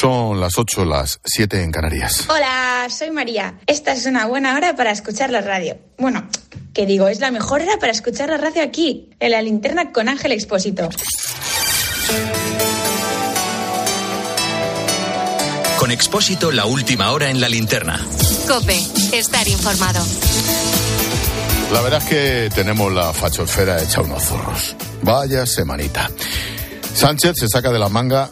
Son las 8, las 7 en Canarias. Hola, soy María. Esta es una buena hora para escuchar la radio. Bueno, que digo, es la mejor hora para escuchar la radio aquí, en la linterna con Ángel Expósito. Con Expósito, la última hora en la linterna. Cope, estar informado. La verdad es que tenemos la fachosfera hecha unos zorros. Vaya semanita. Sánchez se saca de la manga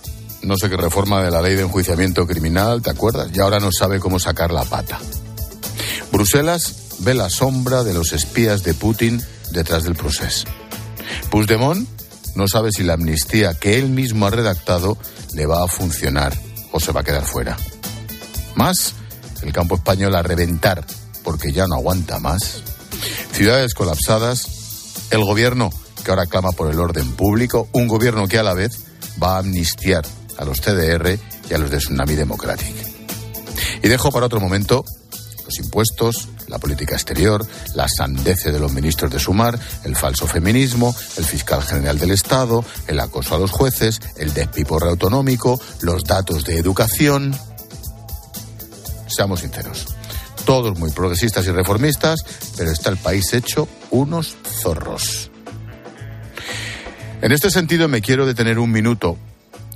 no sé qué reforma de la ley de enjuiciamiento criminal, ¿te acuerdas? Y ahora no sabe cómo sacar la pata. Bruselas ve la sombra de los espías de Putin detrás del proceso. Puigdemont no sabe si la amnistía que él mismo ha redactado le va a funcionar o se va a quedar fuera. Más, el campo español a reventar porque ya no aguanta más. Ciudades colapsadas, el gobierno que ahora clama por el orden público, un gobierno que a la vez va a amnistiar a los CDR y a los de Tsunami Democratic. Y dejo para otro momento los impuestos, la política exterior, la sandece de los ministros de Sumar, el falso feminismo, el fiscal general del Estado, el acoso a los jueces, el despiporre autonómico, los datos de educación. Seamos sinceros, todos muy progresistas y reformistas, pero está el país hecho unos zorros. En este sentido me quiero detener un minuto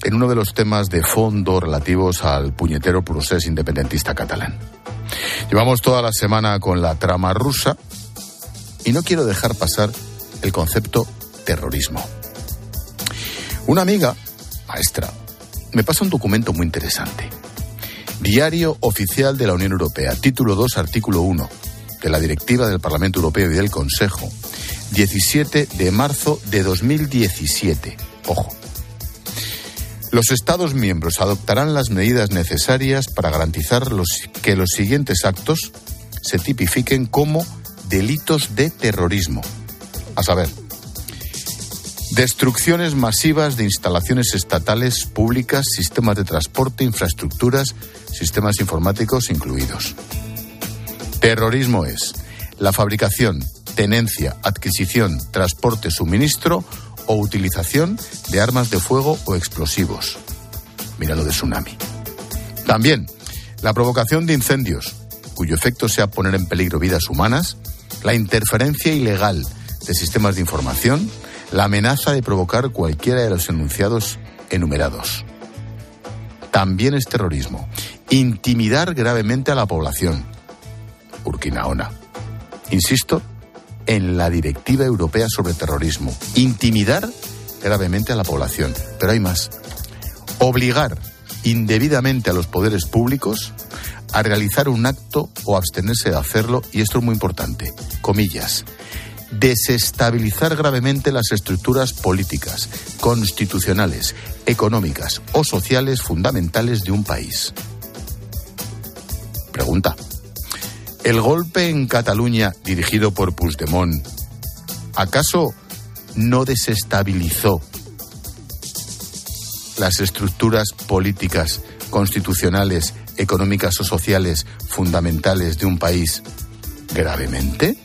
en uno de los temas de fondo relativos al puñetero procés independentista catalán. Llevamos toda la semana con la trama rusa y no quiero dejar pasar el concepto terrorismo. Una amiga, maestra, me pasa un documento muy interesante. Diario Oficial de la Unión Europea, título 2, artículo 1, de la Directiva del Parlamento Europeo y del Consejo, 17 de marzo de 2017. Ojo. Los Estados miembros adoptarán las medidas necesarias para garantizar que los siguientes actos se tipifiquen como delitos de terrorismo. A saber, destrucciones masivas de instalaciones estatales, públicas, sistemas de transporte, infraestructuras, sistemas informáticos incluidos. Terrorismo es la fabricación, tenencia, adquisición, transporte, suministro o utilización de armas de fuego o explosivos. Mira lo de tsunami. También la provocación de incendios, cuyo efecto sea poner en peligro vidas humanas, la interferencia ilegal de sistemas de información, la amenaza de provocar cualquiera de los enunciados enumerados. También es terrorismo. Intimidar gravemente a la población. Urquinaona. Insisto, en la Directiva Europea sobre Terrorismo. Intimidar gravemente a la población. Pero hay más. Obligar indebidamente a los poderes públicos a realizar un acto o abstenerse de hacerlo, y esto es muy importante, comillas, desestabilizar gravemente las estructuras políticas, constitucionales, económicas o sociales fundamentales de un país. Pregunta. El golpe en Cataluña dirigido por Puigdemont, ¿acaso no desestabilizó las estructuras políticas, constitucionales, económicas o sociales fundamentales de un país gravemente?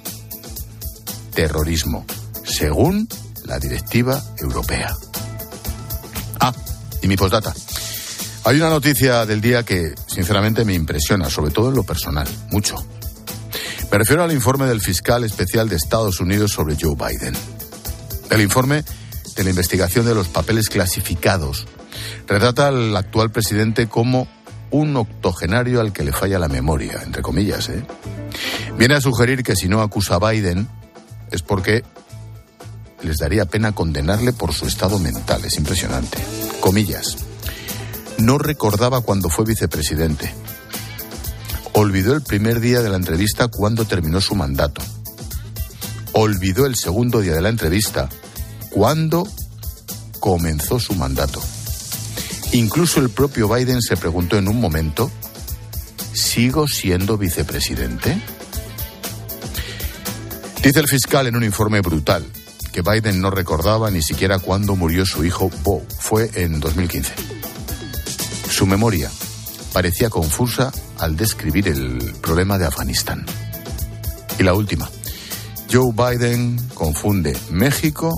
Terrorismo, según la directiva europea. Ah, y mi postdata. Hay una noticia del día que sinceramente me impresiona, sobre todo en lo personal, mucho. Me refiero al informe del fiscal especial de Estados Unidos sobre Joe Biden. El informe de la investigación de los papeles clasificados retrata al actual presidente como un octogenario al que le falla la memoria, entre comillas. ¿eh? Viene a sugerir que si no acusa a Biden es porque les daría pena condenarle por su estado mental. Es impresionante. Comillas. No recordaba cuando fue vicepresidente Olvidó el primer día de la entrevista cuando terminó su mandato. Olvidó el segundo día de la entrevista cuando comenzó su mandato. Incluso el propio Biden se preguntó en un momento, ¿sigo siendo vicepresidente? Dice el fiscal en un informe brutal que Biden no recordaba ni siquiera cuándo murió su hijo Bo. Fue en 2015. Su memoria parecía confusa al describir el problema de Afganistán. Y la última. Joe Biden confunde México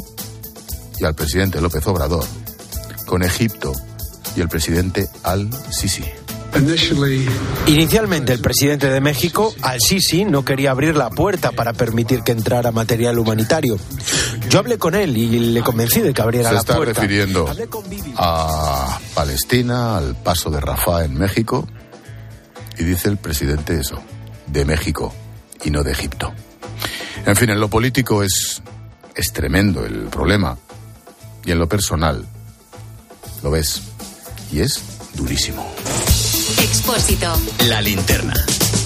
y al presidente López Obrador con Egipto y el presidente al-Sisi. Inicialmente el presidente de México, al-Sisi, no quería abrir la puerta para permitir que entrara material humanitario. Yo hablé con él y le convencí de que abriera la puerta. Se está refiriendo a Palestina, al paso de Rafah en México, y dice el presidente eso, de México y no de Egipto. En fin, en lo político es, es tremendo el problema, y en lo personal, lo ves, y es durísimo. Expósito. La linterna.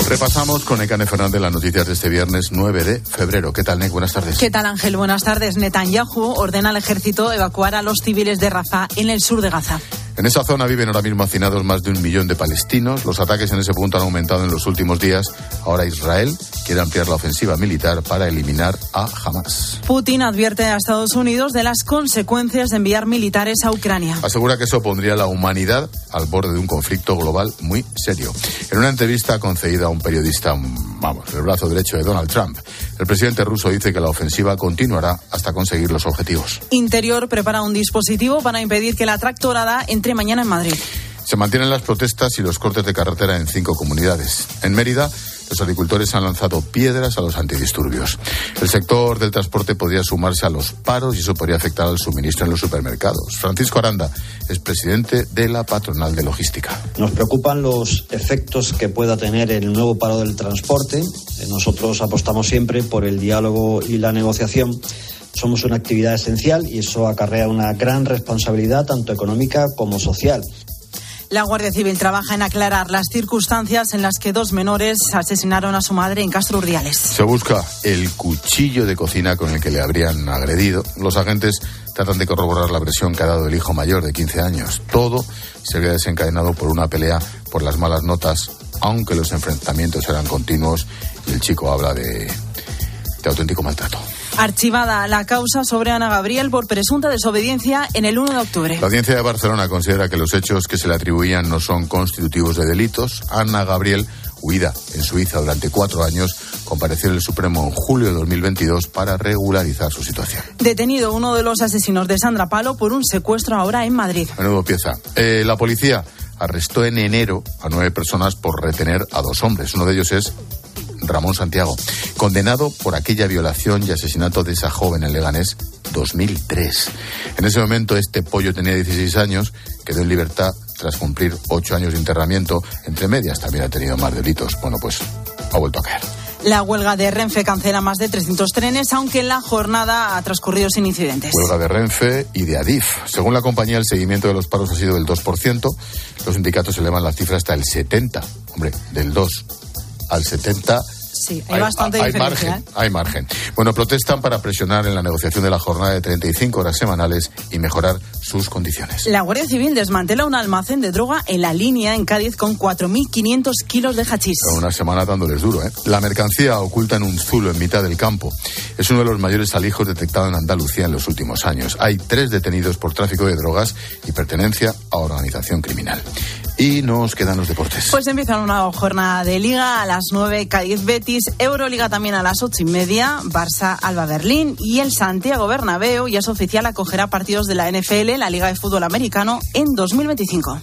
Repasamos con Ekane Fernández las noticias de este viernes 9 de febrero. ¿Qué tal, Nek? Buenas tardes. ¿Qué tal, Ángel? Buenas tardes. Netanyahu ordena al ejército evacuar a los civiles de Rafah en el sur de Gaza. En esa zona viven ahora mismo hacinados más de un millón de palestinos. Los ataques en ese punto han aumentado en los últimos días. Ahora Israel quiere ampliar la ofensiva militar para eliminar a Hamas. Putin advierte a Estados Unidos de las consecuencias de enviar militares a Ucrania. Asegura que eso pondría a la humanidad al borde de un conflicto global muy serio. En una entrevista concedida a un periodista, vamos, el brazo derecho de Donald Trump, el presidente ruso dice que la ofensiva continuará hasta conseguir los objetivos. Interior prepara un dispositivo para impedir que la tractorada entre mañana en Madrid. Se mantienen las protestas y los cortes de carretera en cinco comunidades. En Mérida, los agricultores han lanzado piedras a los antidisturbios. El sector del transporte podría sumarse a los paros y eso podría afectar al suministro en los supermercados. Francisco Aranda es presidente de la patronal de logística. Nos preocupan los efectos que pueda tener el nuevo paro del transporte. Nosotros apostamos siempre por el diálogo y la negociación somos una actividad esencial y eso acarrea una gran responsabilidad tanto económica como social. La Guardia Civil trabaja en aclarar las circunstancias en las que dos menores asesinaron a su madre en Castro Urdiales. Se busca el cuchillo de cocina con el que le habrían agredido. Los agentes tratan de corroborar la versión que ha dado el hijo mayor de 15 años. Todo se había desencadenado por una pelea por las malas notas, aunque los enfrentamientos eran continuos y el chico habla de, de auténtico maltrato. Archivada la causa sobre Ana Gabriel por presunta desobediencia en el 1 de octubre. La audiencia de Barcelona considera que los hechos que se le atribuían no son constitutivos de delitos. Ana Gabriel, huida en Suiza durante cuatro años, compareció en el Supremo en julio de 2022 para regularizar su situación. Detenido uno de los asesinos de Sandra Palo por un secuestro ahora en Madrid. Menudo pieza. Eh, la policía arrestó en enero a nueve personas por retener a dos hombres. Uno de ellos es Ramón Santiago, condenado por aquella violación y asesinato de esa joven en Leganés 2003. En ese momento este pollo tenía 16 años, quedó en libertad tras cumplir ocho años de internamiento. Entre medias también ha tenido más delitos. Bueno, pues ha vuelto a caer. La huelga de Renfe cancela más de 300 trenes, aunque la jornada ha transcurrido sin incidentes. Huelga de Renfe y de Adif. Según la compañía, el seguimiento de los paros ha sido del 2%. Los sindicatos elevan la cifra hasta el 70%. Hombre, del 2 al 70 Sí, hay, bastante hay diferencia. Margen, Hay margen. Bueno, protestan para presionar en la negociación de la jornada de 35 horas semanales y mejorar sus condiciones. La Guardia Civil desmantela un almacén de droga en la línea en Cádiz con 4.500 kilos de hachís. Una semana dándoles duro, ¿eh? La mercancía oculta en un zulo en mitad del campo. Es uno de los mayores alijos detectados en Andalucía en los últimos años. Hay tres detenidos por tráfico de drogas y pertenencia a organización criminal. Y nos quedan los deportes. Pues empiezan una jornada de Liga a las 9, Cádiz Euroliga también a las ocho y media, Barça Alba Berlín y el Santiago Bernabéu ya es oficial acogerá partidos de la NFL, la Liga de Fútbol Americano, en 2025.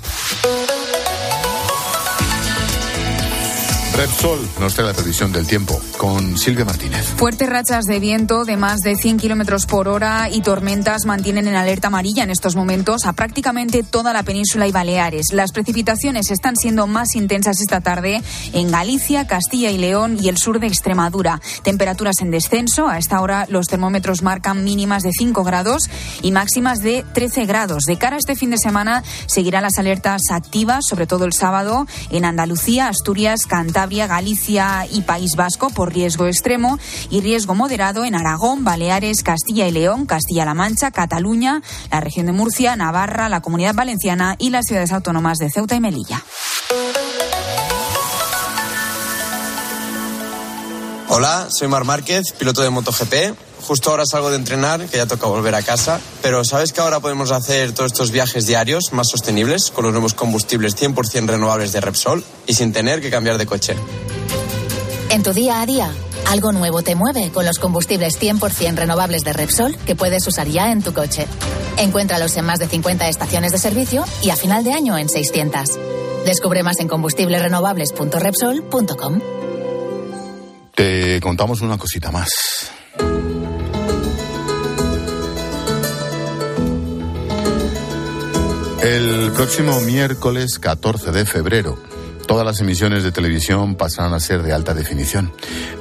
Repsol nos trae la previsión del tiempo con Silvia Martínez. Fuertes rachas de viento de más de 100 kilómetros por hora y tormentas mantienen en alerta amarilla en estos momentos a prácticamente toda la península y Baleares. Las precipitaciones están siendo más intensas esta tarde en Galicia, Castilla y León y el sur de Extremadura. Temperaturas en descenso. A esta hora los termómetros marcan mínimas de 5 grados y máximas de 13 grados. De cara a este fin de semana seguirán las alertas activas, sobre todo el sábado, en Andalucía, Asturias, Cantabria Galicia y País Vasco riesgo extremo y riesgo moderado en Aragón, Baleares, Castilla y León, Castilla-La Mancha, Cataluña, la región de Murcia, Navarra, la Comunidad Valenciana y las ciudades autónomas de Ceuta y Melilla. Hola, soy Mar Márquez, piloto de MotoGP. Justo ahora salgo de entrenar, que ya toca volver a casa. Pero ¿sabes que ahora podemos hacer todos estos viajes diarios más sostenibles con los nuevos combustibles 100% renovables de Repsol y sin tener que cambiar de coche? En tu día a día, Algo nuevo te mueve con los combustibles 100% renovables de Repsol que puedes usar ya en tu coche. Encuéntralos en más de 50 estaciones de servicio y a final de año en 600. Descubre más en combustiblesrenovables.repsol.com. Te contamos una cosita más. El próximo miércoles 14 de febrero, todas las emisiones de televisión pasarán a ser de alta definición.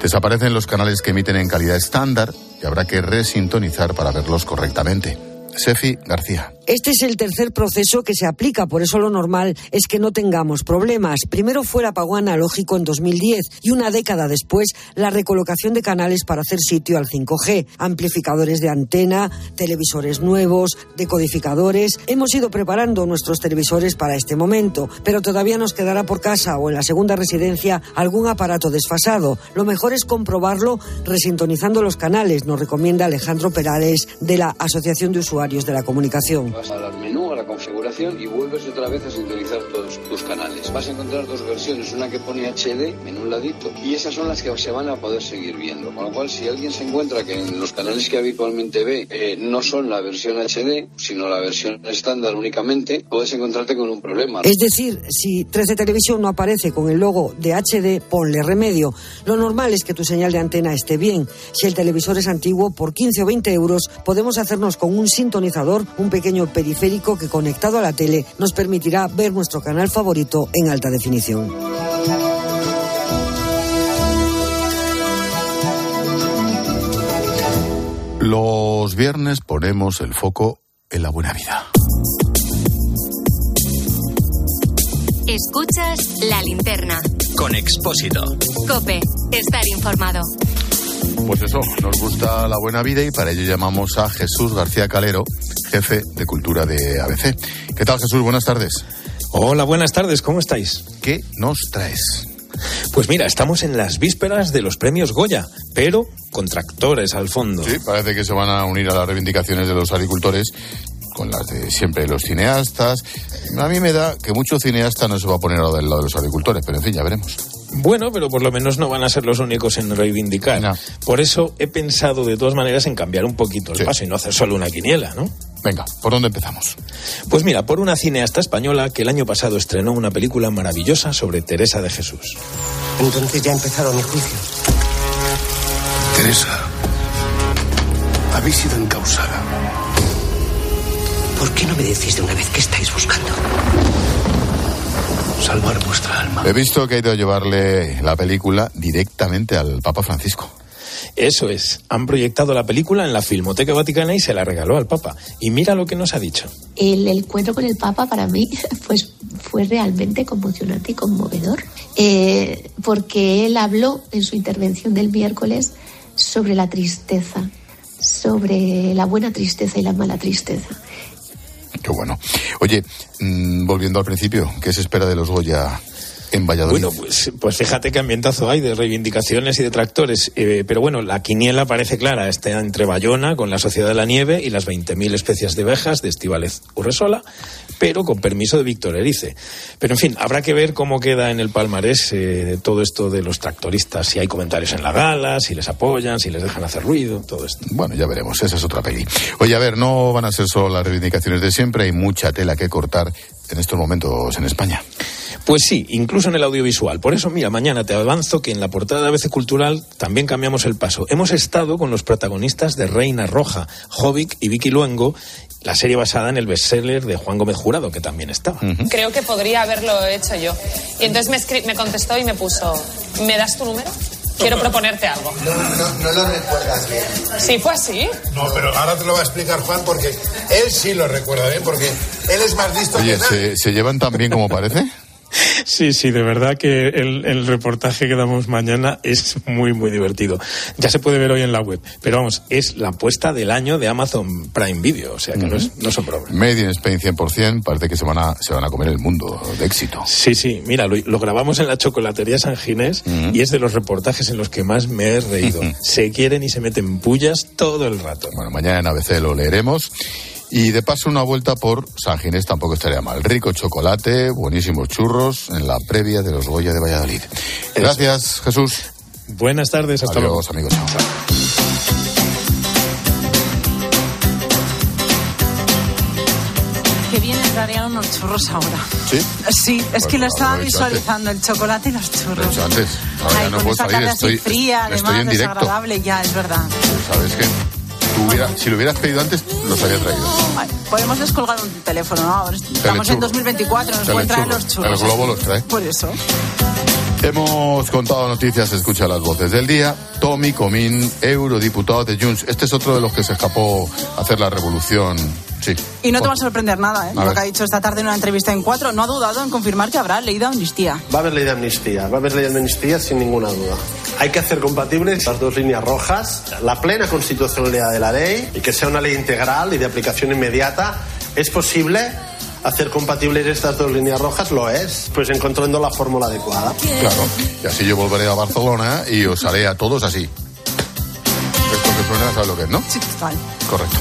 Desaparecen los canales que emiten en calidad estándar y habrá que resintonizar para verlos correctamente. Sefi García. Este es el tercer proceso que se aplica, por eso lo normal es que no tengamos problemas. Primero fue el apagón analógico en 2010 y una década después la recolocación de canales para hacer sitio al 5G, amplificadores de antena, televisores nuevos, decodificadores. Hemos ido preparando nuestros televisores para este momento, pero todavía nos quedará por casa o en la segunda residencia algún aparato desfasado. Lo mejor es comprobarlo resintonizando los canales, nos recomienda Alejandro Perales de la Asociación de Usuarios de la Comunicación vas al menú, a la configuración y vuelves otra vez a sintonizar todos tus canales. Vas a encontrar dos versiones, una que pone HD en un ladito y esas son las que se van a poder seguir viendo. Con lo cual, si alguien se encuentra que en los canales que habitualmente ve eh, no son la versión HD, sino la versión estándar únicamente, puedes encontrarte con un problema. Es decir, si 13 Televisión no aparece con el logo de HD, ponle remedio. Lo normal es que tu señal de antena esté bien. Si el televisor es antiguo, por 15 o 20 euros podemos hacernos con un sintonizador, un pequeño periférico que conectado a la tele nos permitirá ver nuestro canal favorito en alta definición. Los viernes ponemos el foco en la buena vida. Escuchas la linterna. Con Expósito. Cope, estar informado. Pues eso, nos gusta la buena vida y para ello llamamos a Jesús García Calero, jefe de cultura de ABC. ¿Qué tal Jesús? Buenas tardes. Hola, buenas tardes, ¿cómo estáis? ¿Qué nos traes? Pues mira, estamos en las vísperas de los premios Goya, pero con tractores al fondo. Sí, parece que se van a unir a las reivindicaciones de los agricultores con las de siempre los cineastas. A mí me da que mucho cineasta no se va a poner del lado de los agricultores, pero en fin, ya veremos. Bueno, pero por lo menos no van a ser los únicos en reivindicar. Por eso he pensado de todas maneras en cambiar un poquito el paso y no hacer solo una quiniela, ¿no? Venga, ¿por dónde empezamos? Pues mira, por una cineasta española que el año pasado estrenó una película maravillosa sobre Teresa de Jesús. Entonces ya ha empezado mi juicio. Teresa, habéis sido encausada. ¿Por qué no me decís de una vez que estáis buscando? Salvar vuestra alma. He visto que ha ido a llevarle la película directamente al Papa Francisco. Eso es. Han proyectado la película en la Filmoteca Vaticana y se la regaló al Papa. Y mira lo que nos ha dicho. El encuentro con el Papa para mí pues, fue realmente conmocionante y conmovedor. Eh, porque él habló en su intervención del miércoles sobre la tristeza, sobre la buena tristeza y la mala tristeza. Qué bueno. Oye, mm, volviendo al principio, ¿qué se espera de los Goya en Valladolid. Bueno, pues, pues fíjate qué ambientazo hay de reivindicaciones y de tractores. Eh, pero bueno, la quiniela parece clara. Está entre Bayona, con la Sociedad de la Nieve, y las 20.000 especies de abejas de Estivales Urresola, pero con permiso de Víctor Erice. Pero en fin, habrá que ver cómo queda en el palmarés eh, todo esto de los tractoristas. Si hay comentarios en la gala, si les apoyan, si les dejan hacer ruido, todo esto. Bueno, ya veremos. Esa es otra peli. Oye, a ver, no van a ser solo las reivindicaciones de siempre. Hay mucha tela que cortar en estos momentos en España. Pues sí, incluso en el audiovisual. Por eso, mira, mañana te avanzo que en la portada de ABC Cultural también cambiamos el paso. Hemos estado con los protagonistas de Reina Roja, Jovic y Vicky Luengo, la serie basada en el bestseller de Juan Gómez Jurado, que también estaba. Creo que podría haberlo hecho yo. Y entonces me, me contestó y me puso, ¿me das tu número? Quiero proponerte algo. No, no, no lo recuerdas bien. ¿Sí fue así? No, pero ahora te lo va a explicar Juan porque él sí lo recuerda bien, porque él es más listo Oye, que nada. ¿se, ¿se llevan tan bien como parece? Sí, sí, de verdad que el, el, reportaje que damos mañana es muy, muy divertido. Ya se puede ver hoy en la web. Pero vamos, es la apuesta del año de Amazon Prime Video, o sea que uh -huh. no, es, no son problemas. Made in Spain 100%, parece que se van a, se van a comer el mundo de éxito. Sí, sí, mira, lo, lo grabamos en la chocolatería San Ginés uh -huh. y es de los reportajes en los que más me he reído. Uh -huh. Se quieren y se meten pullas todo el rato. Bueno, mañana en ABC lo leeremos. Y de paso una vuelta por San Ginés tampoco estaría mal. Rico chocolate, buenísimos churros en la previa de los Goya de Valladolid. Gracias, Jesús. Buenas tardes, hasta luego. Adiós, amigos. Que bien entrarían unos churros ahora. ¿Sí? Sí, es que lo estaba lo he dicho antes. visualizando, el chocolate y los Lo he churros. antes. Ahora ya Ay, no con puedo esta salir. tarde Estoy, así fría, estoy además, en directo. desagradable, ya, es verdad. ¿Sabes qué? Hubiera- si lo hubieras pedido antes, los había traído. Podemos descolgar un teléfono, ¿no? Ahora estamos en Telechurro. 2024, nos pueden traer los churros. El globo los trae. Por eso. Hemos contado noticias, escucha las voces del día. Tommy Comín, eurodiputado de Junts. Este es otro de los que se escapó a hacer la revolución. Sí. Y no te va a sorprender nada, ¿eh? A Lo ver. que ha dicho esta tarde en una entrevista en Cuatro. No ha dudado en confirmar que habrá ley de amnistía. Va a haber ley de amnistía, va a haber ley de amnistía sin ninguna duda. Hay que hacer compatibles las dos líneas rojas, la plena constitucionalidad de la ley y que sea una ley integral y de aplicación inmediata. ¿Es posible hacer compatibles estas dos líneas rojas? Lo es, pues encontrando la fórmula adecuada. Claro. Y así yo volveré a Barcelona y os haré a todos así. Esto que suena, ¿sabes lo que es, no? Sí, total. Correcto.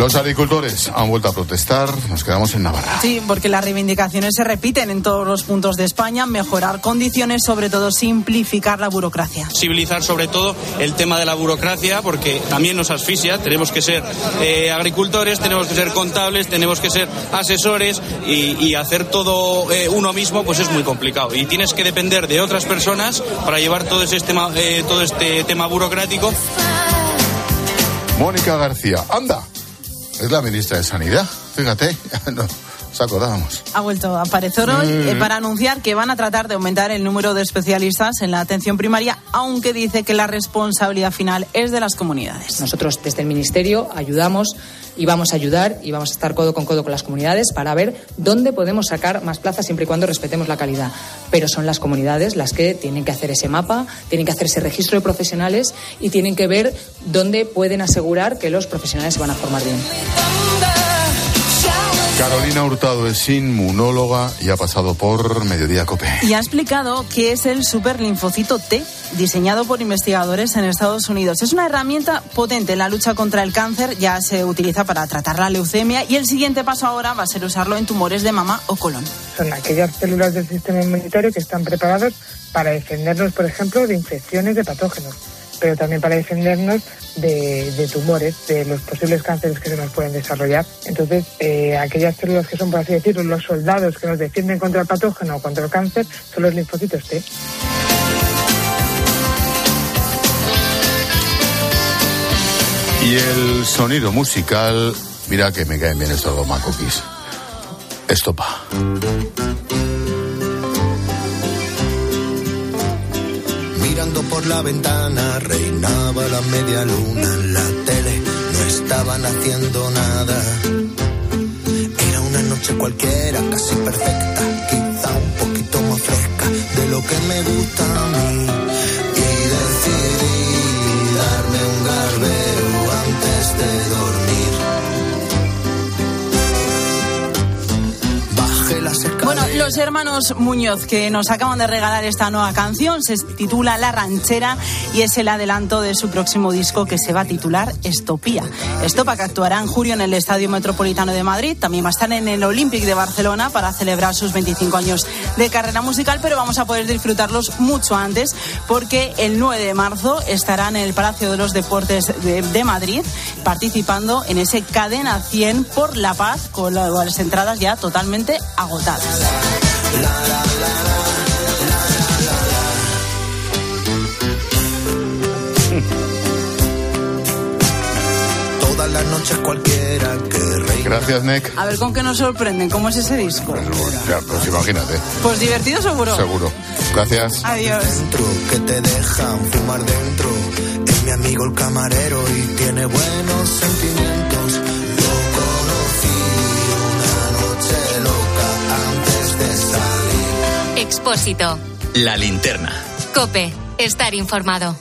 Los agricultores han vuelto a protestar. Nos quedamos en Navarra. Sí, porque las reivindicaciones se repiten en todos los puntos de España. Mejorar condiciones, sobre todo simplificar la burocracia. Sensibilizar sobre todo el tema de la burocracia porque también nos asfixia. Tenemos que ser eh, agricultores, tenemos que ser contables, tenemos que ser asesores y, y hacer todo eh, uno mismo pues es muy complicado. Y tienes que depender de otras personas para llevar todo, ese tema, eh, todo este tema burocrático. Mónica García. Anda. Es la ministra de Sanidad. Fíjate. No nos acordábamos. Ha vuelto a aparecer hoy Mm. eh, para anunciar que van a tratar de aumentar el número de especialistas en la atención primaria, aunque dice que la responsabilidad final es de las comunidades. Nosotros desde el Ministerio ayudamos y vamos a ayudar y vamos a estar codo con codo con las comunidades para ver dónde podemos sacar más plazas siempre y cuando respetemos la calidad. Pero son las comunidades las que tienen que hacer ese mapa, tienen que hacer ese registro de profesionales y tienen que ver dónde pueden asegurar que los profesionales se van a formar bien. Carolina Hurtado es inmunóloga y ha pasado por Mediodía Cope. Y ha explicado que es el superlinfocito T, diseñado por investigadores en Estados Unidos. Es una herramienta potente en la lucha contra el cáncer, ya se utiliza para tratar la leucemia y el siguiente paso ahora va a ser usarlo en tumores de mama o colon. Son aquellas células del sistema inmunitario que están preparadas para defendernos, por ejemplo, de infecciones de patógenos, pero también para defendernos de, tumores, de los posibles cánceres que se nos pueden desarrollar. Entonces, eh, aquellas células que son, por así decirlo, los soldados que nos defienden contra el patógeno o contra el cáncer son los linfocitos T. Y el sonido musical, mira que me caen bien estos dos macoquis. Estopa. Mirando por la ventana reinaba la media luna en la tele, no estaban haciendo nada. Era una noche cualquiera, casi perfecta, quizá un poquito más fresca de lo que me gusta a mí. Y decidí darme un garbeo antes de dormir. Bueno, los hermanos Muñoz que nos acaban de regalar esta nueva canción se titula La Ranchera y es el adelanto de su próximo disco que se va a titular Estopía. Estopa que actuará en julio en el Estadio Metropolitano de Madrid, también va a estar en el Olympic de Barcelona para celebrar sus 25 años de carrera musical, pero vamos a poder disfrutarlos mucho antes porque el 9 de marzo estará en el Palacio de los Deportes de, de Madrid participando en ese Cadena 100 por la paz con las entradas ya totalmente agotadas. Gracias, Nick. A ver con qué nos sorprenden, ¿cómo es ese disco? Ya, pues imagínate. Pues divertido seguro. Seguro. Gracias. Adiós. Dentro, que te dejan fumar dentro. Es mi amigo el camarero y tiene buenos sentimientos. Lo conocí una noche loca antes de salir. Expósito. La linterna. Cope. Estar informado.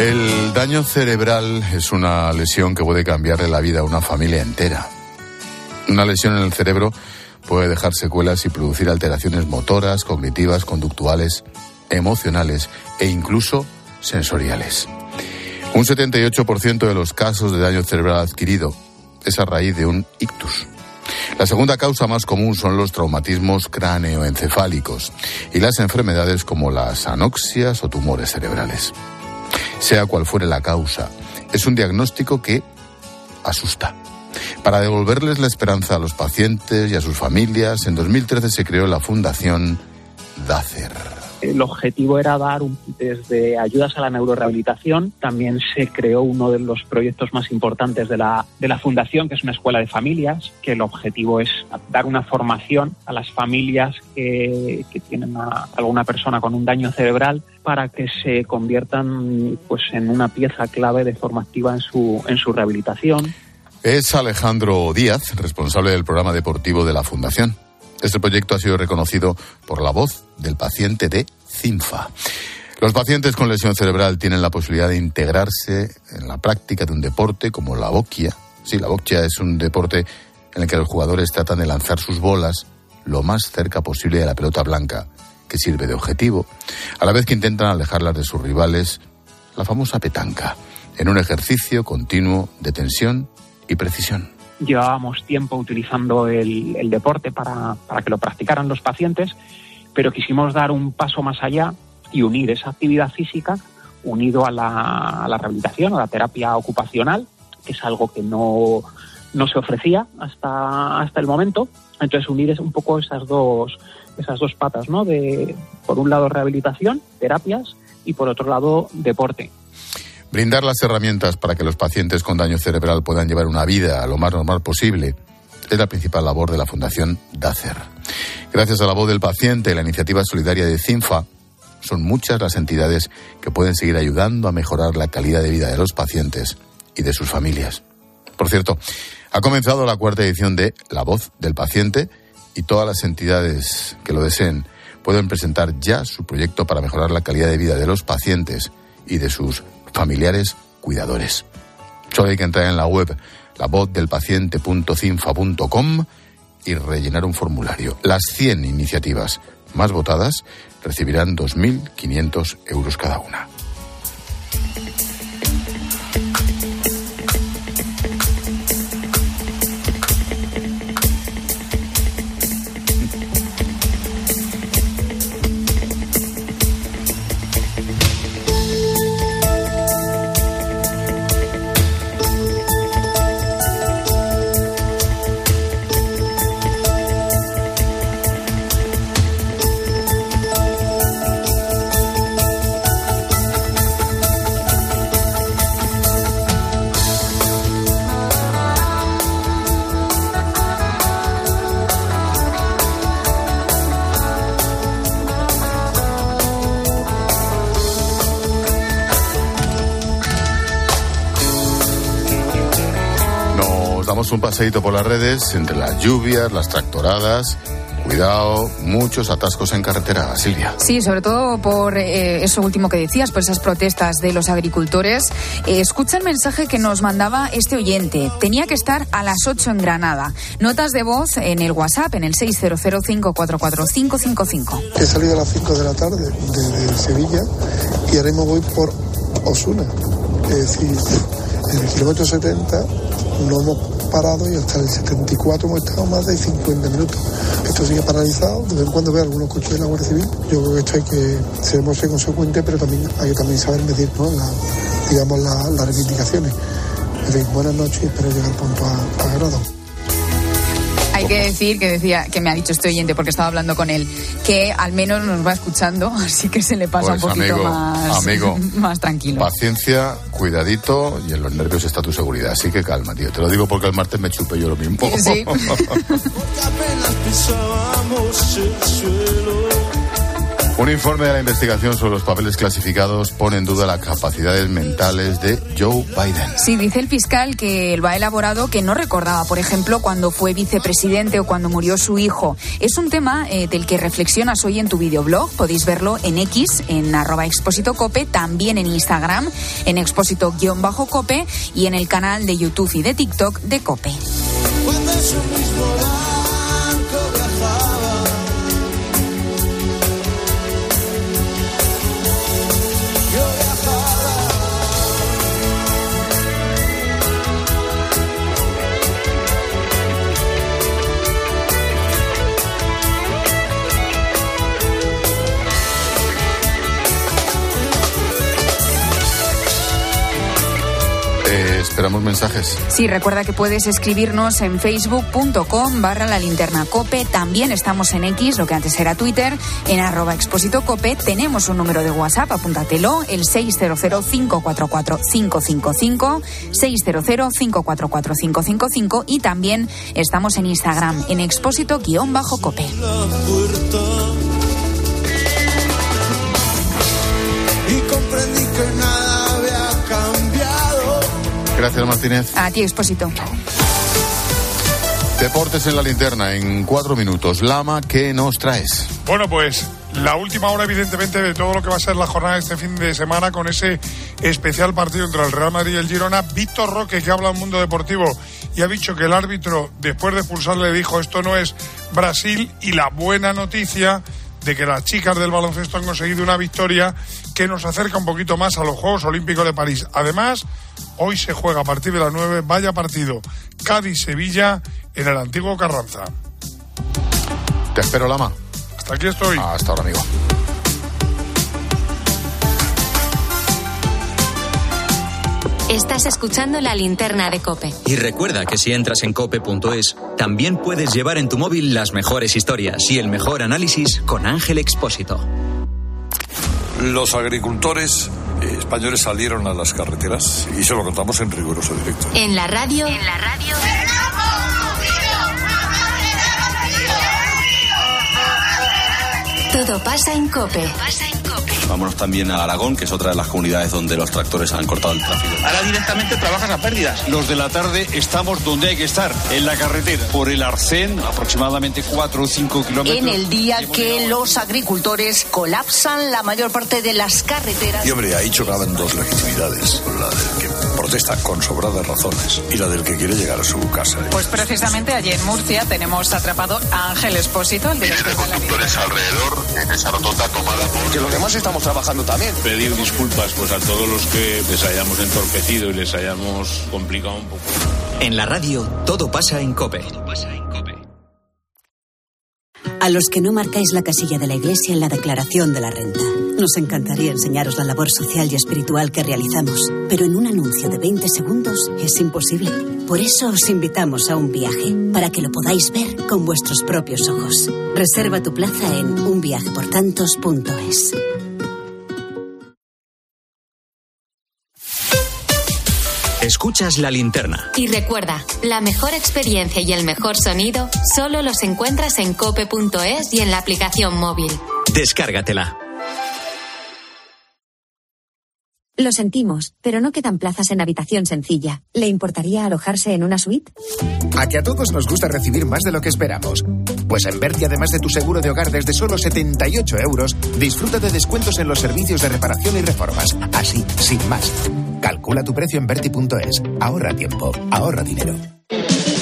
El daño cerebral es una lesión que puede cambiarle la vida a una familia entera. Una lesión en el cerebro puede dejar secuelas y producir alteraciones motoras, cognitivas, conductuales, emocionales e incluso sensoriales. Un 78% de los casos de daño cerebral adquirido es a raíz de un ictus. La segunda causa más común son los traumatismos cráneoencefálicos y las enfermedades como las anoxias o tumores cerebrales. Sea cual fuere la causa, es un diagnóstico que asusta. Para devolverles la esperanza a los pacientes y a sus familias, en 2013 se creó la Fundación DACER el objetivo era dar un desde ayudas a la neurorehabilitación. También se creó uno de los proyectos más importantes de la, de la Fundación, que es una escuela de familias, que el objetivo es dar una formación a las familias que, tienen a alguna persona con un daño cerebral para que se conviertan pues, en una pieza clave de forma activa en su, en su rehabilitación. Es Alejandro Díaz, responsable del programa deportivo de la Fundación. Este proyecto ha sido reconocido por la voz del paciente de CINFA. Los pacientes con lesión cerebral tienen la posibilidad de integrarse en la práctica de un deporte como la boquia. Sí, la boquia es un deporte en el que los jugadores tratan de lanzar sus bolas lo más cerca posible de la pelota blanca, que sirve de objetivo, a la vez que intentan alejarlas de sus rivales, la famosa petanca, en un ejercicio continuo de tensión y precisión llevábamos tiempo utilizando el, deporte para, que lo practicaran los pacientes, pero quisimos dar un paso más allá y unir esa actividad física unido a la, a la rehabilitación, a la terapia ocupacional, que es algo que no, no se ofrecía hasta, hasta el momento. Entonces unir un poco esas dos, esas dos patas, ¿no? De, por un lado rehabilitación, terapias, y por otro lado deporte. Brindar las herramientas para que los pacientes con daño cerebral puedan llevar una vida lo más normal posible es la principal labor de la Fundación DACER. Gracias a la voz del paciente y la iniciativa solidaria de CINFA, son muchas las entidades que pueden seguir ayudando a mejorar la calidad de vida de los pacientes y de sus familias. Por cierto, ha comenzado la cuarta edición de La voz del paciente y todas las entidades que lo deseen pueden presentar ya su proyecto para mejorar la calidad de vida de los pacientes y de sus familiares cuidadores. Solo hay que entrar en la web lavozdelpaciente.cinfa.com y rellenar un formulario. Las 100 iniciativas más votadas recibirán 2.500 euros cada una. Un paseíto por las redes entre las lluvias, las tractoradas. Cuidado, muchos atascos en carretera, Silvia. Sí, sobre todo por eh, eso último que decías, por esas protestas de los agricultores. Eh, escucha el mensaje que nos mandaba este oyente. Tenía que estar a las 8 en Granada. Notas de voz en el WhatsApp, en el 600544555. He salido a las 5 de la tarde desde Sevilla y ahora mismo voy por Osuna. Es decir, en el kilómetro 70 no hemos parado y hasta el 74 hemos estado más de 50 minutos. Esto sigue paralizado, de vez en cuando veo algunos coches de la Guardia Civil. Yo creo que esto hay que ser consecuente, pero también hay que también saber medir digamos, las reivindicaciones. buenas noches y espero llegar pronto a, a grado. Hay que decir que decía que me ha dicho este oyente porque estaba hablando con él que al menos nos va escuchando, así que se le pasa un pues, poquito más, más tranquilo. Paciencia, cuidadito y en los nervios está tu seguridad. Así que calma, tío. Te lo digo porque el martes me chupé yo lo mismo. Sí. Un informe de la investigación sobre los papeles clasificados pone en duda las capacidades mentales de Joe Biden. Sí, dice el fiscal que lo ha elaborado que no recordaba, por ejemplo, cuando fue vicepresidente o cuando murió su hijo. Es un tema eh, del que reflexionas hoy en tu videoblog. Podéis verlo en X, en arroba expósito cope, también en Instagram, en expósito-cope y en el canal de YouTube y de TikTok de Cope. Esperamos mensajes. Sí, recuerda que puedes escribirnos en facebook.com barra la linterna cope. También estamos en X, lo que antes era Twitter, en arroba expósito cope. Tenemos un número de WhatsApp, apúntatelo, el 600-544-555, 600-544-555 y también estamos en Instagram, en expósito-cope. Gracias, Martínez. A ti, expósito. Deportes en la linterna en cuatro minutos. Lama, ¿qué nos traes? Bueno, pues la última hora, evidentemente, de todo lo que va a ser la jornada de este fin de semana con ese especial partido entre el Real Madrid y el Girona. Víctor Roque, que habla en Mundo Deportivo y ha dicho que el árbitro, después de expulsarle, dijo esto no es Brasil. Y la buena noticia de que las chicas del baloncesto han conseguido una victoria que nos acerca un poquito más a los Juegos Olímpicos de París. Además, hoy se juega a partir de las 9, vaya partido Cádiz-Sevilla en el antiguo Carranza. Te espero, Lama. Hasta aquí estoy. Hasta ahora, amigo. Estás escuchando la linterna de Cope. Y recuerda que si entras en cope.es, también puedes llevar en tu móvil las mejores historias y el mejor análisis con Ángel Expósito. Los agricultores eh, españoles salieron a las carreteras y se lo contamos en riguroso directo. En la radio. En la radio. Todo pasa en Cope. Vámonos también a Aragón, que es otra de las comunidades donde los tractores han cortado el tráfico. Ahora directamente trabajas a pérdidas. Los de la tarde estamos donde hay que estar, en la carretera. Por el Arcén, aproximadamente 4 o 5 kilómetros. En el día que los agricultores colapsan la mayor parte de las carreteras. Y hombre, ahí chocaban dos legitimidades. La del que protesta con sobradas razones y la del que quiere llegar a su casa. Pues precisamente allí en Murcia tenemos atrapado a Ángel Espósito, el director de la conductores alrededor en esa rotonda tomada por... Que los demás estamos trabajando también. Pedir disculpas pues a todos los que les hayamos entorpecido y les hayamos complicado un poco. En la radio, todo pasa en Cope. A los que no marcáis la casilla de la iglesia en la declaración de la renta. Nos encantaría enseñaros la labor social y espiritual que realizamos, pero en un anuncio de 20 segundos es imposible. Por eso os invitamos a un viaje, para que lo podáis ver con vuestros propios ojos. Reserva tu plaza en unviajeportantos.es. Escuchas la linterna. Y recuerda, la mejor experiencia y el mejor sonido solo los encuentras en cope.es y en la aplicación móvil. Descárgatela. Lo sentimos, pero no quedan plazas en habitación sencilla. ¿Le importaría alojarse en una suite? A que a todos nos gusta recibir más de lo que esperamos. Pues en Berti, además de tu seguro de hogar desde solo 78 euros, disfruta de descuentos en los servicios de reparación y reformas. Así, sin más. Calcula tu precio en Berti.es. Ahorra tiempo, ahorra dinero.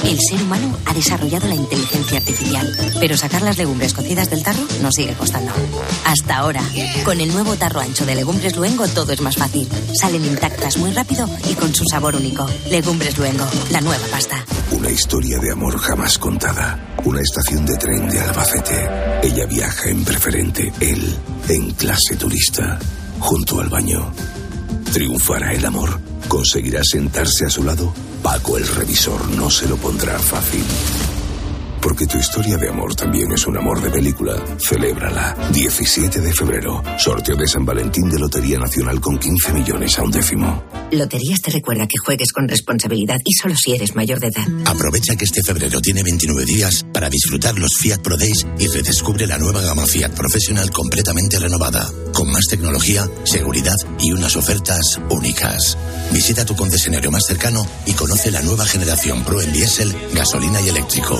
El ser humano ha desarrollado la inteligencia artificial, pero sacar las legumbres cocidas del tarro nos sigue costando. Hasta ahora, con el nuevo tarro ancho de Legumbres Luengo todo es más fácil. Salen intactas muy rápido y con su sabor único. Legumbres Luengo, la nueva pasta. Una historia de amor jamás contada. Una estación de tren de Albacete. Ella viaja en preferente, él en clase turista, junto al baño. ¿Triunfará el amor? ¿Conseguirá sentarse a su lado? Paco el revisor no se lo pondrá fácil. Porque tu historia de amor también es un amor de película. Celébrala. 17 de febrero. Sorteo de San Valentín de Lotería Nacional con 15 millones a un décimo. Loterías te recuerda que juegues con responsabilidad y solo si eres mayor de edad. Aprovecha que este febrero tiene 29 días para disfrutar los Fiat Pro Days y redescubre la nueva gama Fiat Profesional completamente renovada, con más tecnología, seguridad y unas ofertas únicas. Visita tu concesionario más cercano y conoce la nueva generación Pro en diésel, gasolina y eléctrico.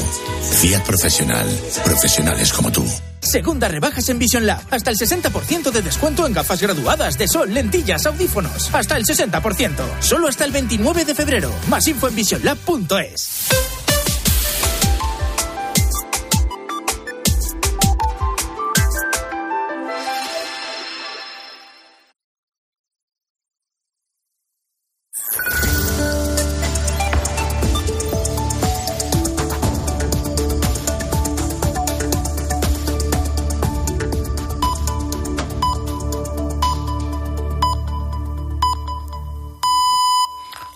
Fiat Profesional. Profesionales como tú. Segunda rebajas en Vision Lab. Hasta el 60% de descuento en gafas graduadas de sol, lentillas, audífonos. Hasta el 60%. Solo hasta el 29 de febrero. Más info en visionlab.es.